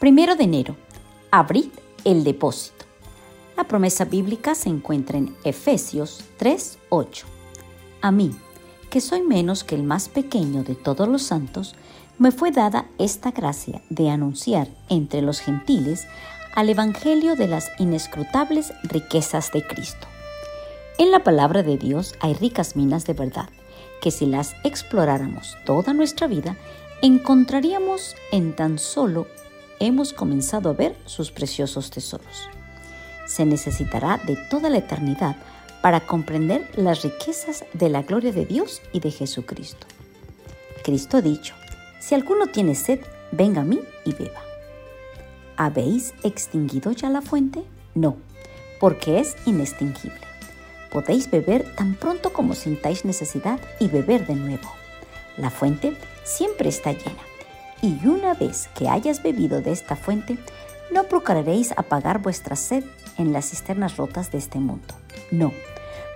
Primero de enero. Abrid el depósito. La promesa bíblica se encuentra en Efesios 3:8. A mí, que soy menos que el más pequeño de todos los santos, me fue dada esta gracia de anunciar entre los gentiles al Evangelio de las inescrutables riquezas de Cristo. En la palabra de Dios hay ricas minas de verdad, que si las exploráramos toda nuestra vida, encontraríamos en tan solo hemos comenzado a ver sus preciosos tesoros. Se necesitará de toda la eternidad para comprender las riquezas de la gloria de Dios y de Jesucristo. Cristo ha dicho, si alguno tiene sed, venga a mí y beba. ¿Habéis extinguido ya la fuente? No, porque es inextinguible. Podéis beber tan pronto como sintáis necesidad y beber de nuevo. La fuente siempre está llena, y una vez que hayas bebido de esta fuente, no procuraréis apagar vuestra sed en las cisternas rotas de este mundo. No,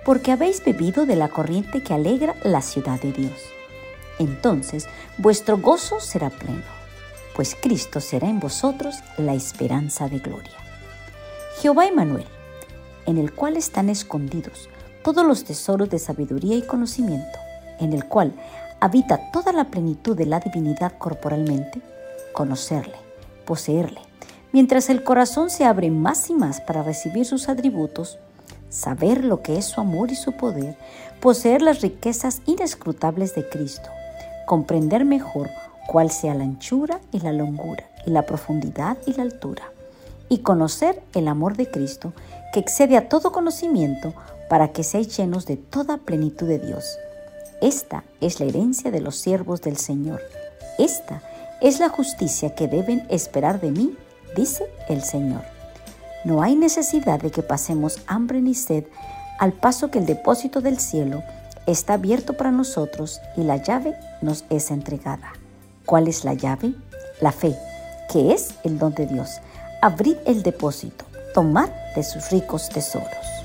porque habéis bebido de la corriente que alegra la ciudad de Dios. Entonces vuestro gozo será pleno pues Cristo será en vosotros la esperanza de gloria. Jehová Emanuel, en el cual están escondidos todos los tesoros de sabiduría y conocimiento, en el cual habita toda la plenitud de la divinidad corporalmente, conocerle, poseerle, mientras el corazón se abre más y más para recibir sus atributos, saber lo que es su amor y su poder, poseer las riquezas inescrutables de Cristo, comprender mejor cuál sea la anchura y la longura, y la profundidad y la altura, y conocer el amor de Cristo, que excede a todo conocimiento, para que seáis llenos de toda plenitud de Dios. Esta es la herencia de los siervos del Señor. Esta es la justicia que deben esperar de mí, dice el Señor. No hay necesidad de que pasemos hambre ni sed, al paso que el depósito del cielo está abierto para nosotros y la llave nos es entregada. ¿Cuál es la llave? La fe, que es el don de Dios. Abrid el depósito, tomad de sus ricos tesoros.